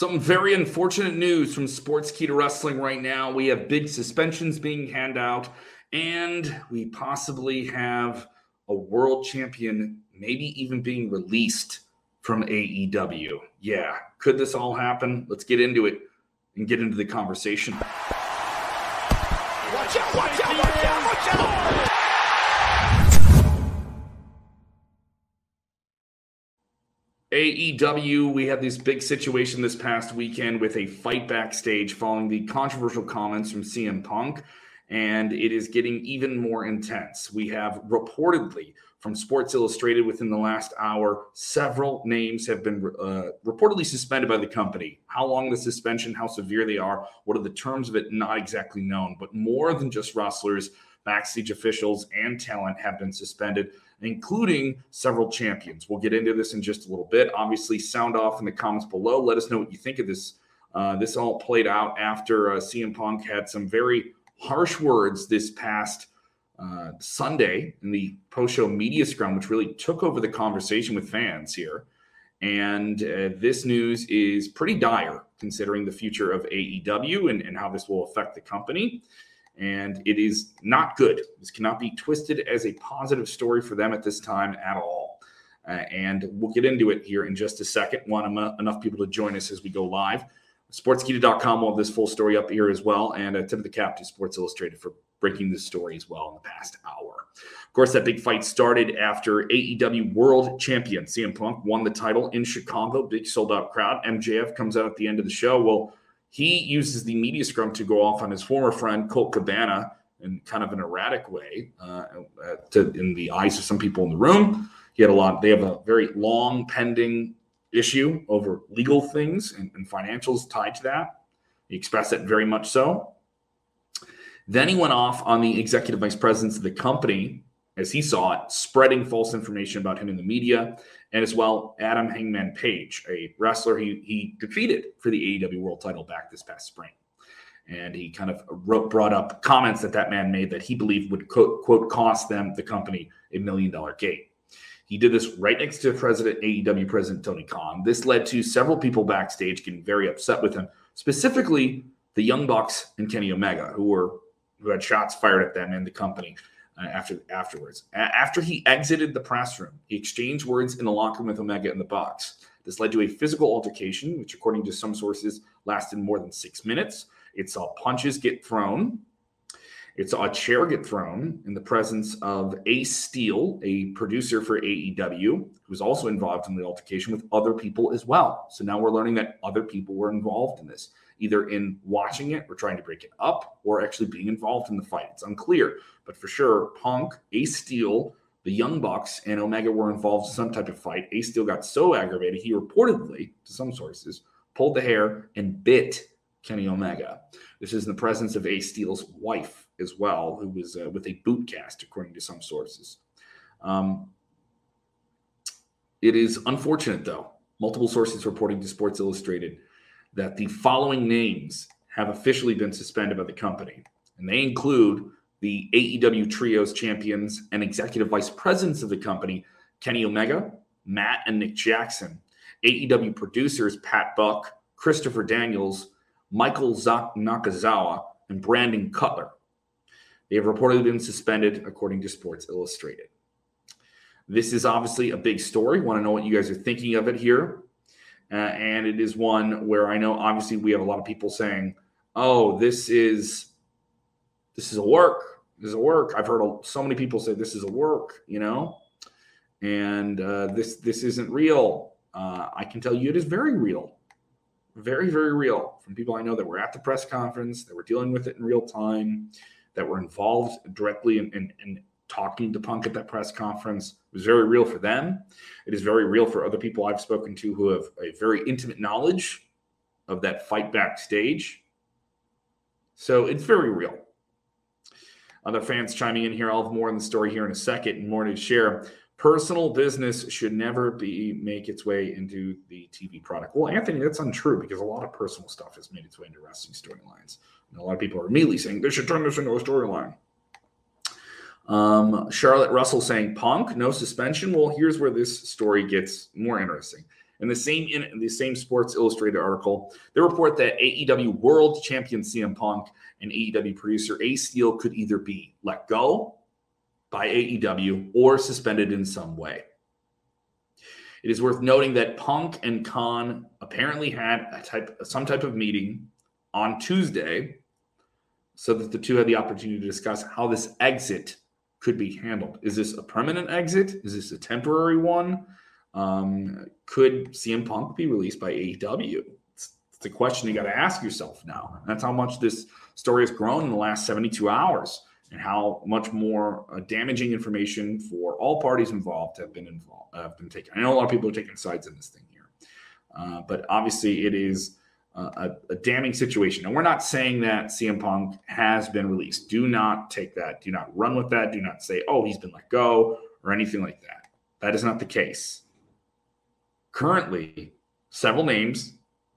Some very unfortunate news from Sportskeeda Wrestling right now. We have big suspensions being handed out, and we possibly have a world champion maybe even being released from AEW. Yeah, could this all happen? Let's get into it and get into the conversation. Watch out, watch out, watch out, watch out! AEW, we had this big situation this past weekend with a fight backstage following the controversial comments from CM Punk, and it is getting even more intense. We have reportedly from Sports Illustrated within the last hour, several names have been uh, reportedly suspended by the company. How long the suspension, how severe they are, what are the terms of it, not exactly known. But more than just wrestlers, backstage officials, and talent have been suspended including several champions. We'll get into this in just a little bit. Obviously, sound off in the comments below. Let us know what you think of this. Uh, this all played out after uh, CM Punk had some very harsh words this past uh, Sunday in the post show media scrum, which really took over the conversation with fans here. And uh, this news is pretty dire considering the future of AEW and, and how this will affect the company and it is not good. This cannot be twisted as a positive story for them at this time at all. Uh, and we'll get into it here in just a second. Want enough people to join us as we go live. Sportskeeda.com will have this full story up here as well. And a tip of the cap to Sports Illustrated for breaking this story as well in the past hour. Of course, that big fight started after AEW World Champion CM Punk won the title in Chicago, big sold out crowd. MJF comes out at the end of the show. Well, he uses the media scrum to go off on his former friend Colt Cabana in kind of an erratic way, uh, to, in the eyes of some people in the room. He had a lot. They have a very long pending issue over legal things and, and financials tied to that. He expressed it very much so. Then he went off on the executive vice presidents of the company, as he saw it, spreading false information about him in the media and as well Adam Hangman Page, a wrestler he, he defeated for the AEW World Title back this past spring. And he kind of wrote, brought up comments that that man made that he believed would quote, quote cost them the company a million dollar gate. He did this right next to President AEW President Tony Khan. This led to several people backstage getting very upset with him, specifically the Young Bucks and Kenny Omega, who were who had shots fired at them and the company uh, after afterwards. A- after he exited the press room, he exchanged words in the locker room with Omega in the Bucks. This led to a physical altercation, which, according to some sources, lasted more than six minutes. It saw punches get thrown. It saw a chair get thrown in the presence of Ace Steel, a producer for AEW, who was also involved in the altercation with other people as well. So now we're learning that other people were involved in this either in watching it or trying to break it up or actually being involved in the fight. It's unclear, but for sure, Punk, Ace Steel, the Young Bucks, and Omega were involved in some type of fight. Ace Steel got so aggravated, he reportedly, to some sources, pulled the hair and bit Kenny Omega. This is in the presence of Ace Steel's wife as well, who was uh, with a boot cast, according to some sources. Um, it is unfortunate, though. Multiple sources reporting to Sports Illustrated that the following names have officially been suspended by the company, and they include the AEW Trios champions and executive vice presidents of the company, Kenny Omega, Matt and Nick Jackson, AEW producers Pat Buck, Christopher Daniels, Michael Nakazawa, and Brandon Cutler. They have reportedly been suspended, according to Sports Illustrated. This is obviously a big story. Want to know what you guys are thinking of it here? Uh, and it is one where I know obviously we have a lot of people saying, "Oh, this is this is a work. This is a work." I've heard so many people say this is a work, you know, and uh, this this isn't real. Uh, I can tell you it is very real, very very real from people I know that were at the press conference, that were dealing with it in real time, that were involved directly in, in, in talking to Punk at that press conference it was very real for them. It is very real for other people I've spoken to who have a very intimate knowledge of that fight backstage. So it's very real. Other fans chiming in here. I'll have more on the story here in a second and more to share. Personal business should never be make its way into the TV product. Well, Anthony, that's untrue because a lot of personal stuff has made its way into wrestling storylines. And a lot of people are immediately saying they should turn this into a storyline. Um, Charlotte Russell saying Punk, no suspension. Well, here's where this story gets more interesting. In the same in the same Sports Illustrated article, they report that AEW World Champion CM Punk and AEW producer Ace Steel could either be let go by AEW or suspended in some way. It is worth noting that Punk and Khan apparently had a type some type of meeting on Tuesday so that the two had the opportunity to discuss how this exit could be handled. Is this a permanent exit? Is this a temporary one? Um, could CM Punk be released by AEW? It's, it's a question you got to ask yourself now. That's how much this story has grown in the last 72 hours and how much more uh, damaging information for all parties involved have been involved have been taken. I know a lot of people are taking sides in this thing here, uh, but obviously it is a, a, damning situation. And we're not saying that CM Punk has been released. Do not take that. Do not run with that. Do not say, oh, he's been let go or anything like that. That is not the case. Currently, several names,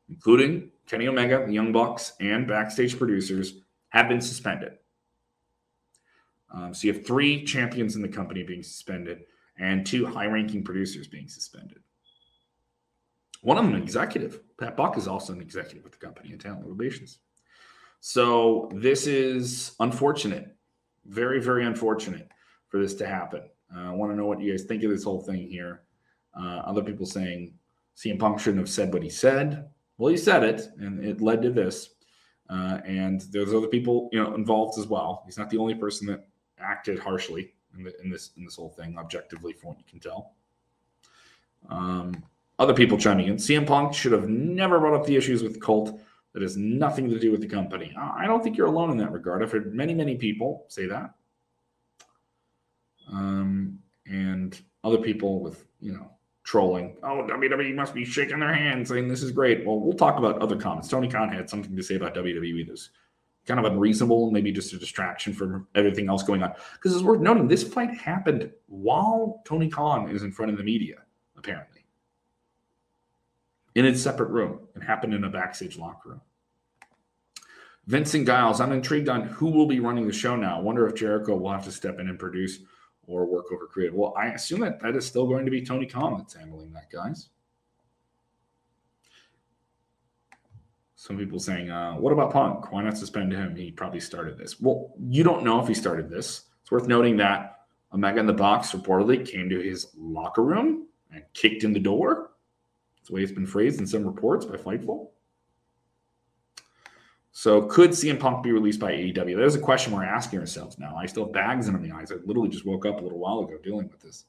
including Kenny Omega, Young Bucks, and backstage producers, have been suspended. Um, so you have three champions in the company being suspended and two high ranking producers being suspended. One of them, an executive. Pat Buck is also an executive with the company in talent relations. So this is unfortunate, very, very unfortunate for this to happen. Uh, I want to know what you guys think of this whole thing here. Uh, other people saying CM Punk shouldn't have said what he said. Well, he said it, and it led to this. Uh, and there's other people, you know, involved as well. He's not the only person that acted harshly in, the, in this in this whole thing, objectively, from what you can tell. Um, other people chiming in. CM Punk should have never brought up the issues with Colt that has nothing to do with the company. I don't think you're alone in that regard. I've heard many, many people say that. Um, and other people with, you know, trolling. Oh, WWE must be shaking their hands saying this is great. Well, we'll talk about other comments. Tony Khan had something to say about WWE that's kind of unreasonable, maybe just a distraction from everything else going on. Because it's worth noting this fight happened while Tony Khan is in front of the media, apparently in its separate room. It happened in a backstage locker room. Vincent Giles, I'm intrigued on who will be running the show now. I wonder if Jericho will have to step in and produce or work over creative. Well, I assume that that is still going to be Tony Khan that's handling that, guys. Some people saying, uh, what about Punk? Why not suspend him? He probably started this. Well, you don't know if he started this. It's worth noting that Omega in the Bucks reportedly came to his locker room and kicked in the door that's the way it's been phrased in some reports by Fightful. So could CM Punk be released by AEW? There's a question we're asking ourselves now. I still have bags under the eyes. I literally just woke up a little while ago dealing with this.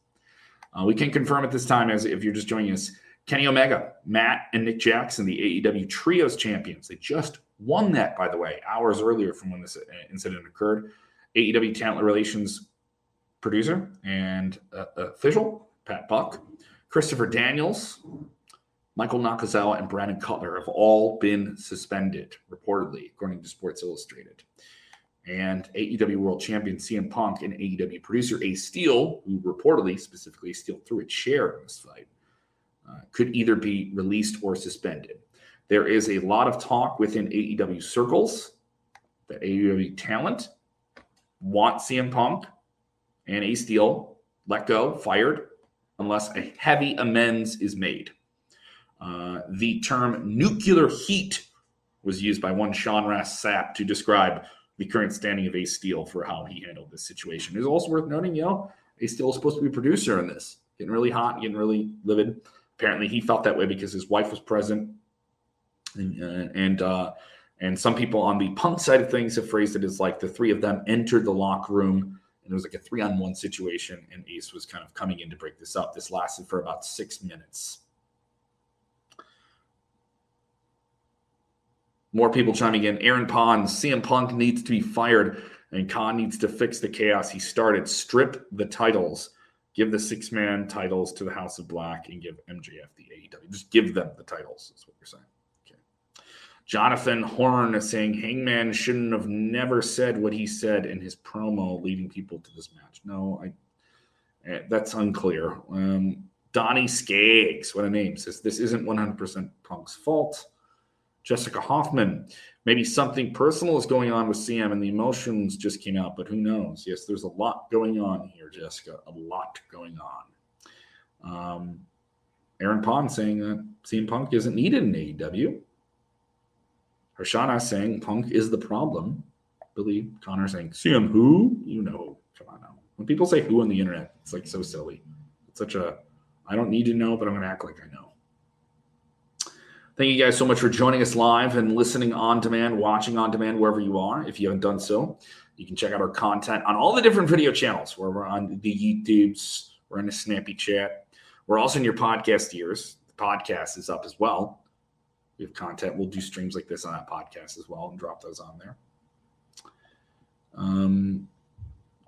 Uh, we can confirm at this time, as if you're just joining us, Kenny Omega, Matt, and Nick Jackson, the AEW Trios champions. They just won that, by the way, hours earlier from when this incident occurred. AEW Talent Relations producer and uh, official, Pat Buck, Christopher Daniels, Michael Nakazawa and Brandon Cutler have all been suspended, reportedly, according to Sports Illustrated. And AEW World Champion CM Punk and AEW producer Ace Steel, who reportedly, specifically Steel threw a chair in this fight, uh, could either be released or suspended. There is a lot of talk within AEW circles that AEW talent want CM Punk and Ace Steel let go, fired, unless a heavy amends is made. Uh, the term nuclear heat was used by one Sean Ross Sapp to describe the current standing of Ace Steel for how he handled this situation. It's also worth noting, you know, Steel is supposed to be a producer in this, getting really hot, getting really livid. Apparently, he felt that way because his wife was present, and uh, and uh, and some people on the punk side of things have phrased it as like the three of them entered the locker room and it was like a three on one situation, and Ace was kind of coming in to break this up. This lasted for about six minutes. More people chiming in. Aaron Pond, CM Punk needs to be fired, and Khan needs to fix the chaos he started. Strip the titles. Give the six man titles to the House of Black and give MJF the AEW. Just give them the titles, is what you're saying. Okay. Jonathan Horn is saying Hangman shouldn't have never said what he said in his promo leading people to this match. No, I eh, that's unclear. Um, Donnie Skaggs, what a name, says this isn't 100% Punk's fault. Jessica Hoffman. Maybe something personal is going on with CM and the emotions just came out, but who knows? Yes, there's a lot going on here, Jessica. A lot going on. Um, Aaron Pond saying that CM Punk isn't needed in AEW. Harshana saying Punk is the problem. Billy Connor saying CM who? You know, come on now. When people say who on the internet, it's like so silly. It's such a I don't need to know, but I'm gonna act like I know. Thank you guys so much for joining us live and listening on demand, watching on demand wherever you are. If you haven't done so, you can check out our content on all the different video channels where we're on the YouTubes, we're in the Snappy Chat. We're also in your podcast ears. The podcast is up as well. We have content. We'll do streams like this on that podcast as well and drop those on there. Um,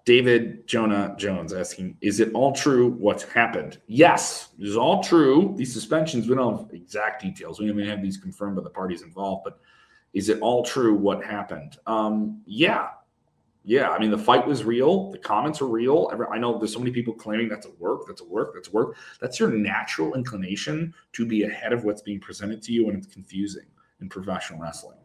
David Jonah Jones asking, is it all true what's happened? Yes, it is all true. These suspensions, we don't have exact details. We don't even have these confirmed by the parties involved, but is it all true what happened? Um, yeah. Yeah. I mean, the fight was real. The comments are real. I know there's so many people claiming that's a work, that's a work, that's a work. That's your natural inclination to be ahead of what's being presented to you when it's confusing in professional wrestling.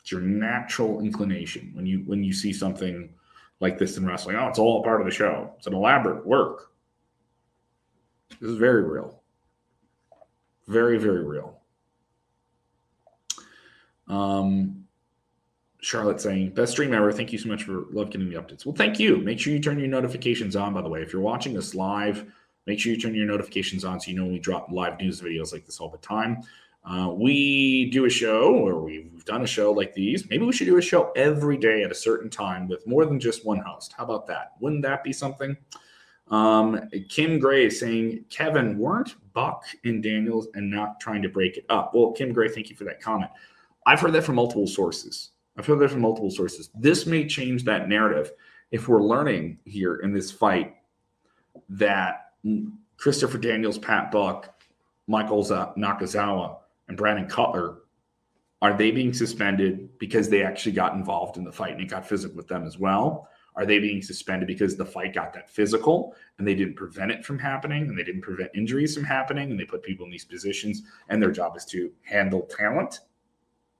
It's your natural inclination when you when you see something like this in wrestling. Oh, it's all part of the show. It's an elaborate work. This is very real. Very, very real. Um, Charlotte saying, best stream ever. Thank you so much for love getting the updates. Well, thank you. Make sure you turn your notifications on, by the way. If you're watching this live, make sure you turn your notifications on so you know we drop live news videos like this all the time. Uh, we do a show, or we've done a show like these. Maybe we should do a show every day at a certain time with more than just one host. How about that? Wouldn't that be something? Um, Kim Gray saying, Kevin, weren't Buck and Daniels and not trying to break it up? Well, Kim Gray, thank you for that comment. I've heard that from multiple sources. I've heard that from multiple sources. This may change that narrative if we're learning here in this fight that Christopher Daniels, Pat Buck, Michael Nakazawa and Brandon Cutler, are they being suspended because they actually got involved in the fight and it got physical with them as well? Are they being suspended because the fight got that physical and they didn't prevent it from happening and they didn't prevent injuries from happening and they put people in these positions and their job is to handle talent?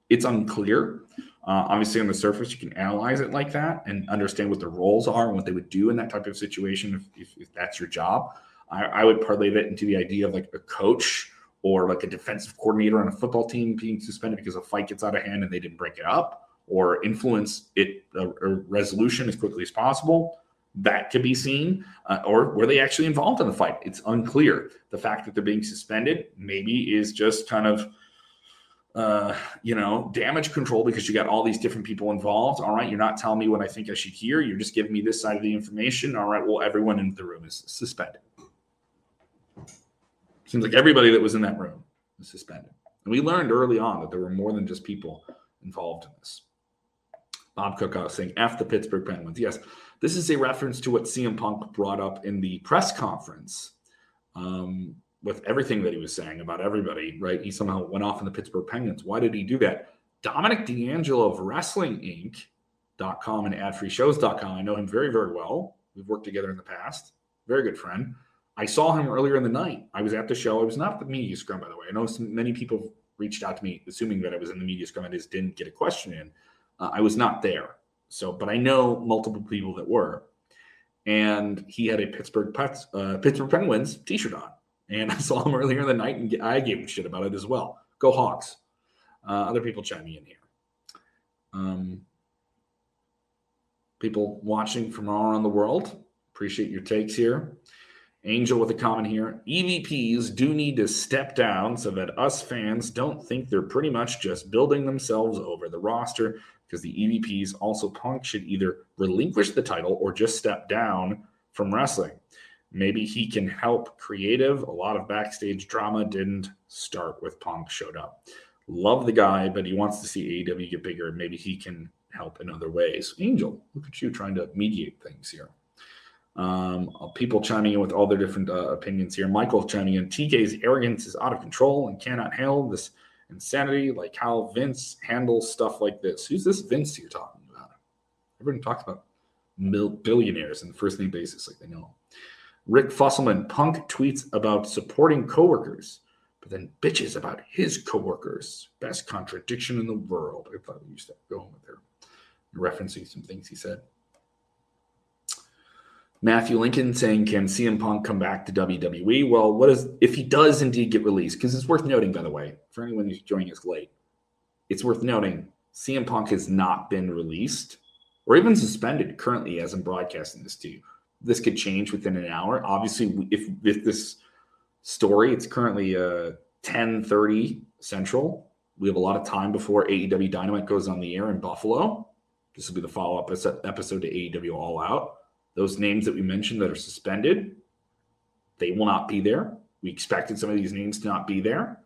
It's unclear. Uh, obviously, on the surface, you can analyze it like that and understand what the roles are and what they would do in that type of situation if, if, if that's your job. I, I would parlay that into the idea of like a coach or like a defensive coordinator on a football team being suspended because a fight gets out of hand and they didn't break it up or influence it a, a resolution as quickly as possible that could be seen uh, or were they actually involved in the fight? It's unclear. The fact that they're being suspended maybe is just kind of uh, you know damage control because you got all these different people involved. All right you're not telling me what i think i should hear. You're just giving me this side of the information. All right well everyone in the room is suspended Seems like everybody that was in that room was suspended. And we learned early on that there were more than just people involved in this. Bob Cookout saying, F the Pittsburgh Penguins. Yes, this is a reference to what CM Punk brought up in the press conference um, with everything that he was saying about everybody, right? He somehow went off in the Pittsburgh Penguins. Why did he do that? Dominic D'Angelo of Wrestling Inc.com and adfreeshows.com. I know him very, very well. We've worked together in the past. Very good friend. I saw him earlier in the night. I was at the show. I was not at the media scrum, by the way. I know some, many people reached out to me assuming that I was in the media scrum. I just didn't get a question in. Uh, I was not there. So, but I know multiple people that were. And he had a Pittsburgh Pets, uh, Pittsburgh Penguins T-shirt on, and I saw him earlier in the night, and I gave him shit about it as well. Go Hawks! Uh, other people chiming in here. Um, people watching from all around the world, appreciate your takes here. Angel with a comment here. EVPs do need to step down so that us fans don't think they're pretty much just building themselves over the roster because the EVPs also Punk should either relinquish the title or just step down from wrestling. Maybe he can help creative. A lot of backstage drama didn't start with Punk showed up. Love the guy, but he wants to see AEW get bigger. Maybe he can help in other ways. Angel, look at you trying to mediate things here. Um, people chiming in with all their different uh, opinions here. Michael chiming in. TK's arrogance is out of control and cannot handle this insanity, like how Vince handles stuff like this. Who's this Vince you're talking about? Everyone talks about mil- billionaires in the first name basis, like they know. Rick Fusselman, Punk tweets about supporting coworkers, but then bitches about his coworkers. Best contradiction in the world. I thought we used to go with there, referencing some things he said. Matthew Lincoln saying, "Can CM Punk come back to WWE?" Well, what is if he does indeed get released? Because it's worth noting, by the way, for anyone who's joining us late, it's worth noting CM Punk has not been released or even suspended currently as I'm broadcasting this to you. This could change within an hour. Obviously, if if this story, it's currently uh 10:30 Central. We have a lot of time before AEW Dynamite goes on the air in Buffalo. This will be the follow-up episode to AEW All Out. Those names that we mentioned that are suspended, they will not be there. We expected some of these names to not be there.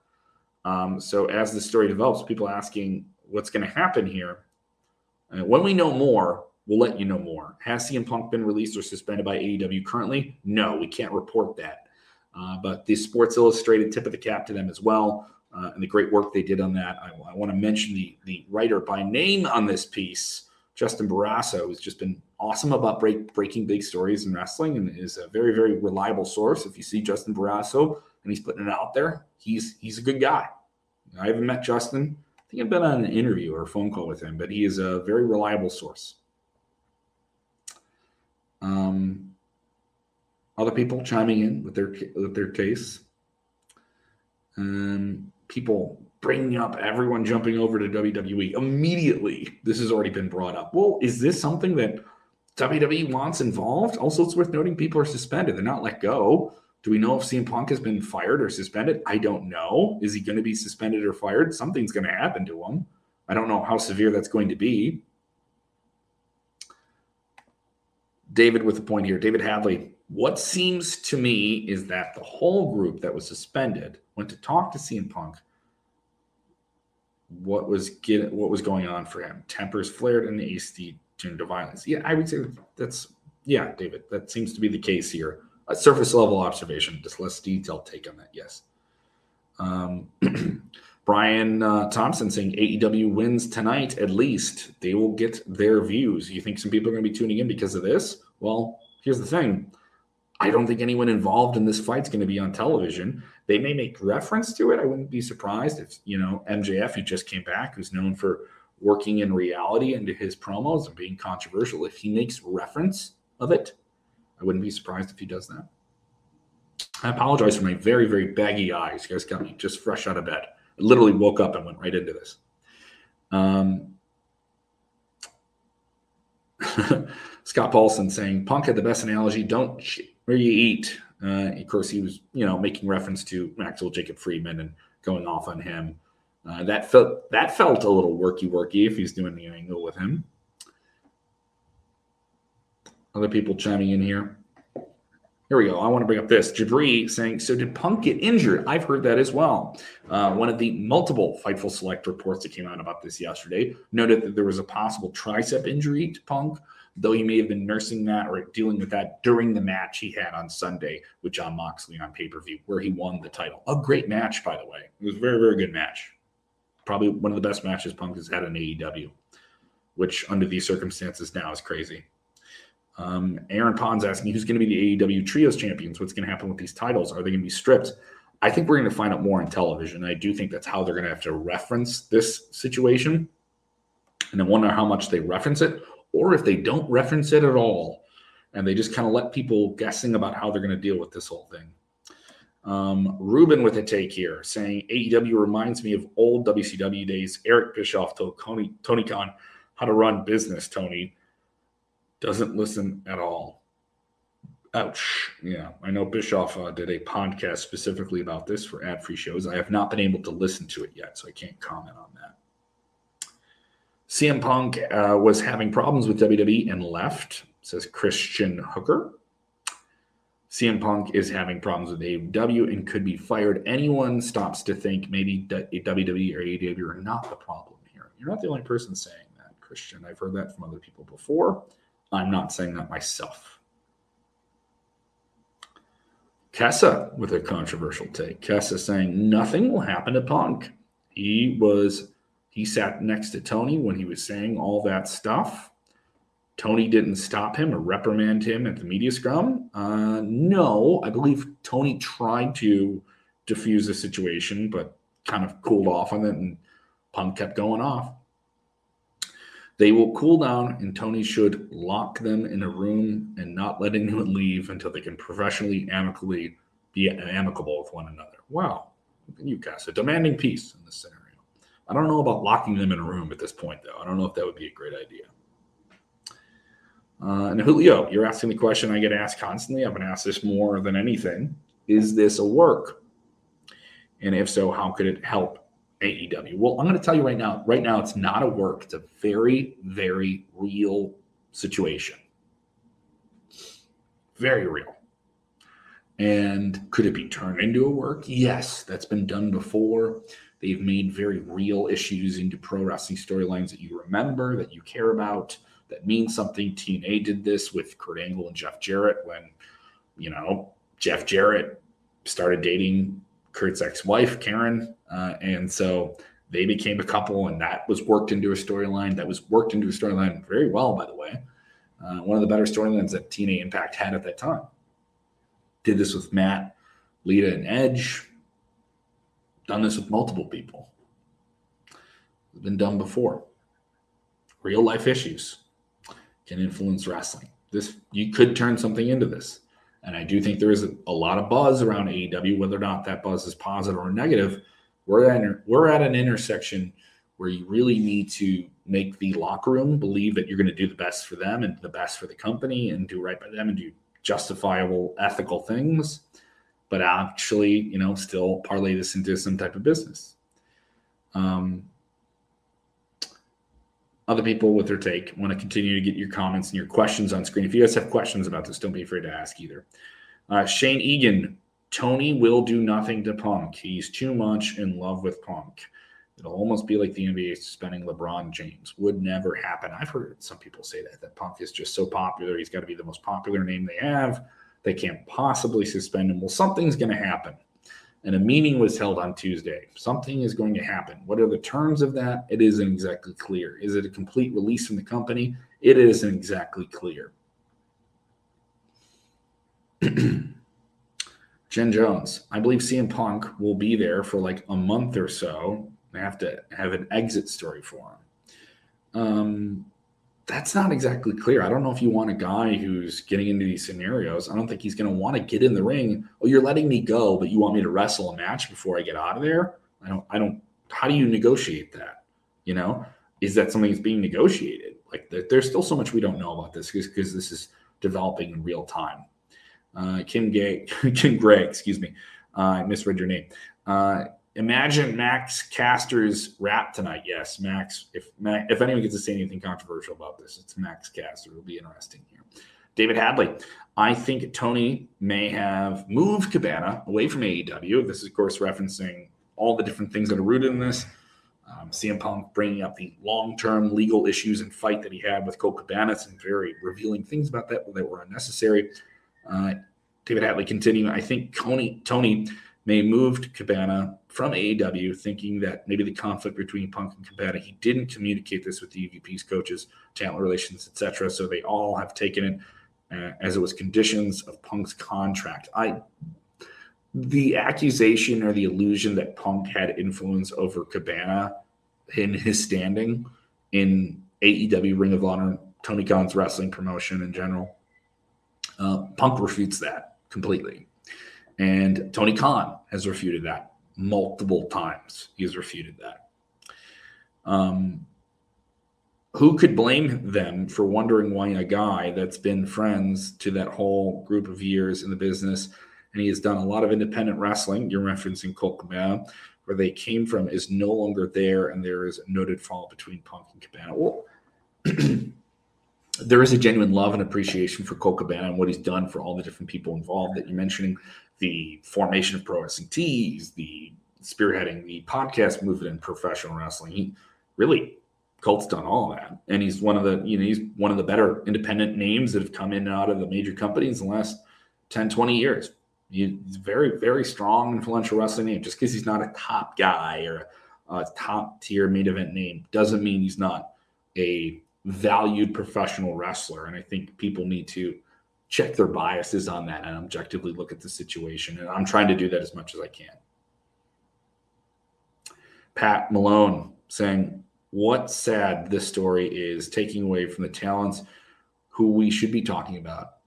Um, so as the story develops, people asking what's going to happen here. And when we know more, we'll let you know more. Has CM Punk been released or suspended by AEW currently? No, we can't report that. Uh, but the Sports Illustrated tip of the cap to them as well, uh, and the great work they did on that. I, I want to mention the the writer by name on this piece, Justin Barrasso, has just been awesome about break, breaking big stories in wrestling and is a very very reliable source. If you see Justin Barrasso and he's putting it out there, he's he's a good guy. I haven't met Justin. I think I've been on an interview or a phone call with him, but he is a very reliable source. Um, other people chiming in with their with their case. Um, people bringing up everyone jumping over to WWE immediately. This has already been brought up. Well, is this something that WWE wants involved? Also, it's worth noting people are suspended; they're not let go. Do we know if CM Punk has been fired or suspended? I don't know. Is he going to be suspended or fired? Something's going to happen to him. I don't know how severe that's going to be. David with a point here. David Hadley. What seems to me is that the whole group that was suspended went to talk to CM Punk. What was get, what was going on for him? Tempers flared and the AC turned to violence. Yeah, I would say that's yeah, David. That seems to be the case here. A surface level observation, just less detailed take on that. Yes. Um, Brian uh, Thompson saying AEW wins tonight at least. They will get their views. You think some people are going to be tuning in because of this? Well, here's the thing. I don't think anyone involved in this fight is going to be on television. They may make reference to it. I wouldn't be surprised if, you know, MJF, who just came back, who's known for working in reality into his promos and being controversial, if he makes reference of it, I wouldn't be surprised if he does that. I apologize for my very, very baggy eyes. You guys got me just fresh out of bed literally woke up and went right into this. Um, Scott Paulson saying Punk had the best analogy: "Don't where you eat." Uh, of course, he was you know making reference to Maxwell Jacob Friedman and going off on him. Uh, that felt that felt a little worky worky if he's doing the angle with him. Other people chiming in here. Here we go. I want to bring up this. Jabri saying, So did Punk get injured? I've heard that as well. Uh, one of the multiple Fightful Select reports that came out about this yesterday noted that there was a possible tricep injury to Punk, though he may have been nursing that or dealing with that during the match he had on Sunday with Jon Moxley on pay per view, where he won the title. A great match, by the way. It was a very, very good match. Probably one of the best matches Punk has had in AEW, which under these circumstances now is crazy. Um, Aaron Pond's asking who's going to be the AEW Trios champions. What's going to happen with these titles? Are they going to be stripped? I think we're going to find out more on television. I do think that's how they're going to have to reference this situation. And I wonder how much they reference it, or if they don't reference it at all, and they just kind of let people guessing about how they're going to deal with this whole thing. Um, Ruben with a take here saying AEW reminds me of old WCW days. Eric Bischoff told Tony, Tony Khan how to run business, Tony doesn't listen at all. Ouch. Yeah, I know Bischoff uh, did a podcast specifically about this for ad free shows. I have not been able to listen to it yet, so I can't comment on that. CM Punk uh, was having problems with WWE and left, says Christian Hooker. CM Punk is having problems with AEW and could be fired. Anyone stops to think maybe WWE or AEW are not the problem here. You're not the only person saying that, Christian. I've heard that from other people before. I'm not saying that myself. Kessa with a controversial take. Kessa saying nothing will happen to Punk. He was he sat next to Tony when he was saying all that stuff. Tony didn't stop him or reprimand him at the media scrum. Uh, no, I believe Tony tried to diffuse the situation, but kind of cooled off on it, and Punk kept going off. They will cool down, and Tony should lock them in a room and not let anyone leave until they can professionally, amicably be amicable with one another. Wow, you guys are demanding peace in this scenario. I don't know about locking them in a room at this point, though. I don't know if that would be a great idea. Uh, and Julio, you're asking the question I get asked constantly. I've been asked this more than anything. Is this a work? And if so, how could it help AEW? Well, I'm going to tell you right now. Right now, it's not a work. It's a very, very real situation. Very real. And could it be turned into a work? Yes, that's been done before. They've made very real issues into pro wrestling storylines that you remember, that you care about, that mean something. TNA did this with Kurt Angle and Jeff Jarrett when, you know, Jeff Jarrett started dating Kurt's ex-wife Karen, uh, and so they became a couple, and that was worked into a storyline. That was worked into a storyline very well, by the way. Uh, one of the better storylines that TNA Impact had at that time. Did this with Matt, Lita, and Edge. Done this with multiple people. It's been done before. Real life issues can influence wrestling. This you could turn something into this. And I do think there is a, a, lot of buzz around AEW, whether or not that buzz is positive or negative. We're at, we're at an intersection where you really need to make the locker room believe that you're going to do the best for them and the best for the company and do right by them and do justifiable, ethical things, but actually, you know, still parlay this into some type of business. Um, other people with their take. Want to continue to get your comments and your questions on screen. If you guys have questions about this, don't be afraid to ask either. Uh, Shane Egan, Tony will do nothing to Punk. He's too much in love with Punk. It'll almost be like the NBA suspending LeBron James. Would never happen. I've heard some people say that that Punk is just so popular. He's got to be the most popular name they have. They can't possibly suspend him. Well, something's going to happen and a meeting was held on Tuesday. Something is going to happen. What are the terms of that? It isn't exactly clear. Is it a complete release from the company? It isn't exactly clear. Jen Jones, I believe CM Punk will be there for like a month or so. I have to have an exit story for him. Um, that's not exactly clear. I don't know if you want a guy who's getting into these scenarios. I don't think he's going to want to get in the ring. Oh, you're letting me go, but you want me to wrestle a match before I get out of there? I don't. I don't. How do you negotiate that? You know, is that something that's being negotiated? Like, there's still so much we don't know about this because this is developing in real time. Uh, Kim Gay, Kim Gray, excuse me, uh, I misread your name. Uh, imagine Max Caster's rap tonight. Yes, Max. If if anyone gets to say anything controversial about this, it's Max Caster. It'll be interesting here. David Hadley. I think Tony may have moved Cabana away from AEW. This is, of course, referencing all the different things that are rooted in this. Um, CM Punk bringing up the long-term legal issues and fight that he had with Colt Cabana, some very revealing things about that that were unnecessary. Uh, David Hadley continuing. I think Tony Tony may moved Cabana from AEW, thinking that maybe the conflict between Punk and Cabana, he didn't communicate this with the EVP's coaches, talent relations, etc. So they all have taken it uh, as it was conditions of Punk's contract. I the accusation or the illusion that Punk had influence over Cabana in his standing in AEW Ring of Honor, Tony Khan's wrestling promotion in general, uh, Punk refutes that completely. And Tony Khan has refuted that multiple times. He's refuted that. Um, who could blame them for wondering why a guy that's been friends to that whole group of years in the business and he has done a lot of independent wrestling you're referencing Colt Cabana where they came from is no longer there and there is a noted fall between punk and cabana well there is a genuine love and appreciation for Colt Cabana and what he's done for all the different people involved that you're mentioning the formation of pro wrestling tees, the spearheading the podcast movement in professional wrestling. He really Colt's done all that. And he's one of the, you know, he's one of the better independent names that have come in and out of the major companies in the last 10, 20 years. He's very, very strong, influential wrestling name. Just because he's not a top guy or a top tier main event name doesn't mean he's not a valued professional wrestler. And I think people need to check their biases on that and objectively look at the situation. And I'm trying to do that as much as I can. Pat Malone saying, what sad this story is taking away from the talents who we should be talking about.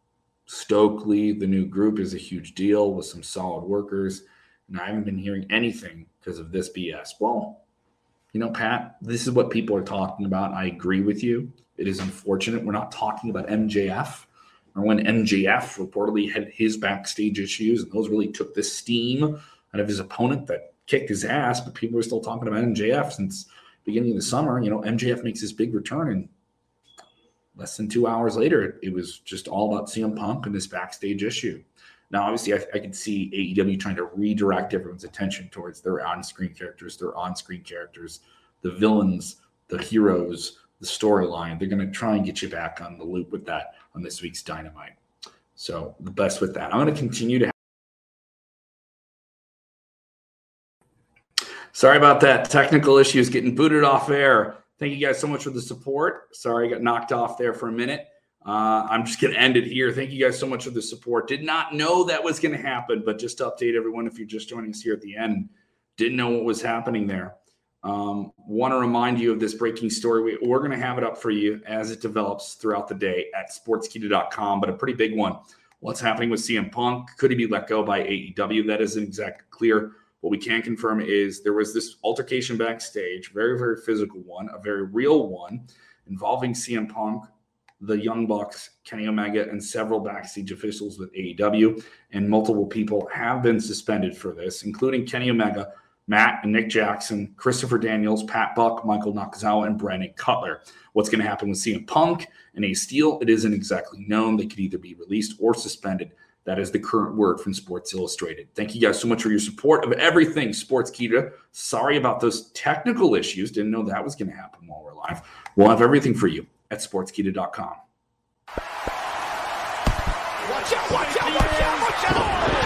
Stokely, the new group, is a huge deal with some solid workers. And I haven't been hearing anything because of this BS. Well, you know, Pat, this is what people are talking about. I agree with you. It is unfortunate we're not talking about MJF or when MJF reportedly had his backstage issues, and those really took the steam out of his opponent that kicked his ass. But people are still talking about MJF since beginning of the summer. You know, MJF makes his big return, and less than two hours later, it was just all about CM Punk and this backstage issue. Now, obviously, I, I can see AEW trying to redirect everyone's attention towards their on-screen characters, their on-screen characters, the villains, the heroes, the storyline. They're going to try and get you back on the loop with that on this week's Dynamite. So the best with that. I'm going to continue to. Sorry about that. Technical issues getting booted off air. Thank you guys so much for the support. Sorry, I got knocked off there for a minute. Uh, I'm just going to end it here. Thank you guys so much for the support. Did not know that was going to happen, but just to update everyone, if you're just joining us here at the end, didn't know what was happening there. Um, Want to remind you of this breaking story. We, we're going to have it up for you as it develops throughout the day at sportskeeda.com, but a pretty big one. What's happening with CM Punk? Could he be let go by AEW? That isn't exactly clear. What we can confirm is there was this altercation backstage, very, very physical one, a very real one, involving CM Punk, the Young Bucks, Kenny Omega, and several backstage officials with AEW. And multiple people have been suspended for this, including Kenny Omega, Matt and Nick Jackson, Christopher Daniels, Pat Buck, Michael Nakazawa, and Brandon Cutler. What's going to happen with CM Punk and Ace Steel? It isn't exactly known. They could either be released or suspended. That is the current word from Sports Illustrated. Thank you guys so much for your support of everything Sports Sportskeeda. Sorry about those technical issues. Didn't know that was going to happen while we're live. We'll have everything for you at sportskeeda.com. Watch out, watch out, watch out, watch out!